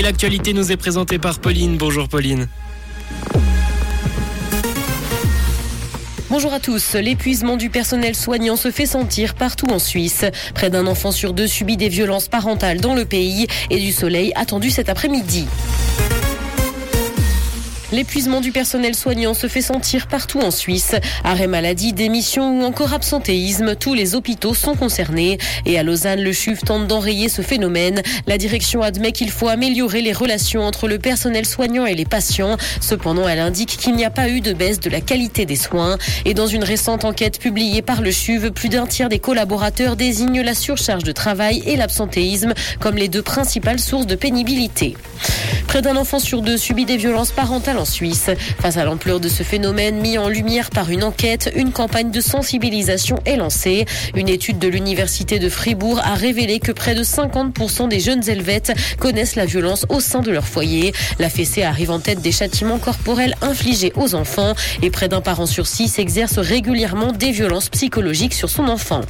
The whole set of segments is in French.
Et l'actualité nous est présentée par Pauline. Bonjour Pauline. Bonjour à tous. L'épuisement du personnel soignant se fait sentir partout en Suisse. Près d'un enfant sur deux subit des violences parentales dans le pays et du soleil attendu cet après-midi. L'épuisement du personnel soignant se fait sentir partout en Suisse. Arrêt maladie, démission ou encore absentéisme, tous les hôpitaux sont concernés. Et à Lausanne, le CHUV tente d'enrayer ce phénomène. La direction admet qu'il faut améliorer les relations entre le personnel soignant et les patients. Cependant, elle indique qu'il n'y a pas eu de baisse de la qualité des soins. Et dans une récente enquête publiée par le CHUV, plus d'un tiers des collaborateurs désignent la surcharge de travail et l'absentéisme comme les deux principales sources de pénibilité. Près d'un enfant sur deux subit des violences parentales en Suisse. Face à l'ampleur de ce phénomène mis en lumière par une enquête, une campagne de sensibilisation est lancée. Une étude de l'université de Fribourg a révélé que près de 50% des jeunes Helvètes connaissent la violence au sein de leur foyer. La fessée arrive en tête des châtiments corporels infligés aux enfants et près d'un parent sur six exerce régulièrement des violences psychologiques sur son enfant.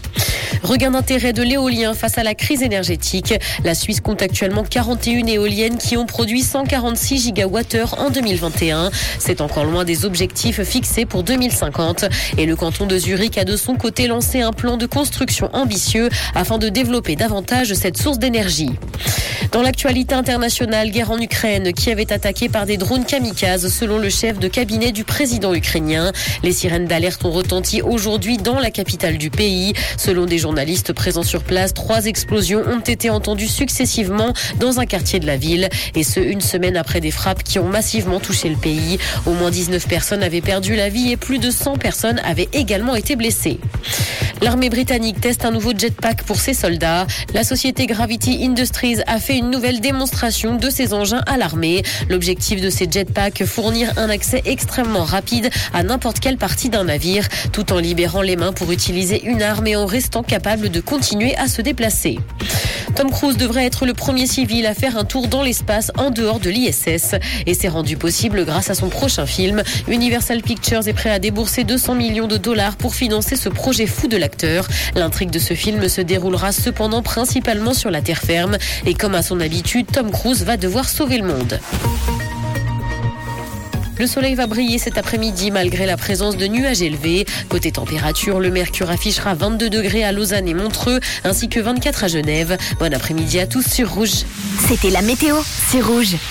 Regain d'intérêt de l'éolien face à la crise énergétique. La Suisse compte actuellement 41 éoliennes qui ont produit 146 gigawattheures en 2021. C'est encore loin des objectifs fixés pour 2050. Et le canton de Zurich a de son côté lancé un plan de construction ambitieux afin de développer davantage cette source d'énergie. Dans l'actualité internationale, guerre en Ukraine, qui avait attaqué par des drones kamikazes, selon le chef de cabinet du président ukrainien. Les sirènes d'alerte ont retenti aujourd'hui dans la capitale du pays. Selon des journalistes présents sur place, trois explosions ont été entendues successivement dans un quartier de la ville, et ce, une semaine après des frappes qui ont massivement touché le pays. Au moins 19 personnes avaient perdu la vie et plus de 100 personnes avaient également été blessées. L'armée britannique teste un nouveau jetpack pour ses soldats. La société Gravity Industries a fait une nouvelle démonstration de ses engins à l'armée. L'objectif de ces jetpacks, fournir un accès extrêmement rapide à n'importe quelle partie d'un navire, tout en libérant les mains pour utiliser une arme et en restant capable de continuer à se déplacer. Tom Cruise devrait être le premier civil à faire un tour dans l'espace en dehors de l'ISS. Et c'est rendu possible grâce à son prochain film. Universal Pictures est prêt à débourser 200 millions de dollars pour financer ce projet fou de l'acteur. L'intrigue de ce film se déroulera cependant principalement sur la terre ferme. Et comme à son habitude, Tom Cruise va devoir sauver le monde. Le soleil va briller cet après-midi malgré la présence de nuages élevés. Côté température, le mercure affichera 22 degrés à Lausanne et Montreux, ainsi que 24 à Genève. Bon après-midi à tous sur Rouge. C'était la météo, c'est Rouge.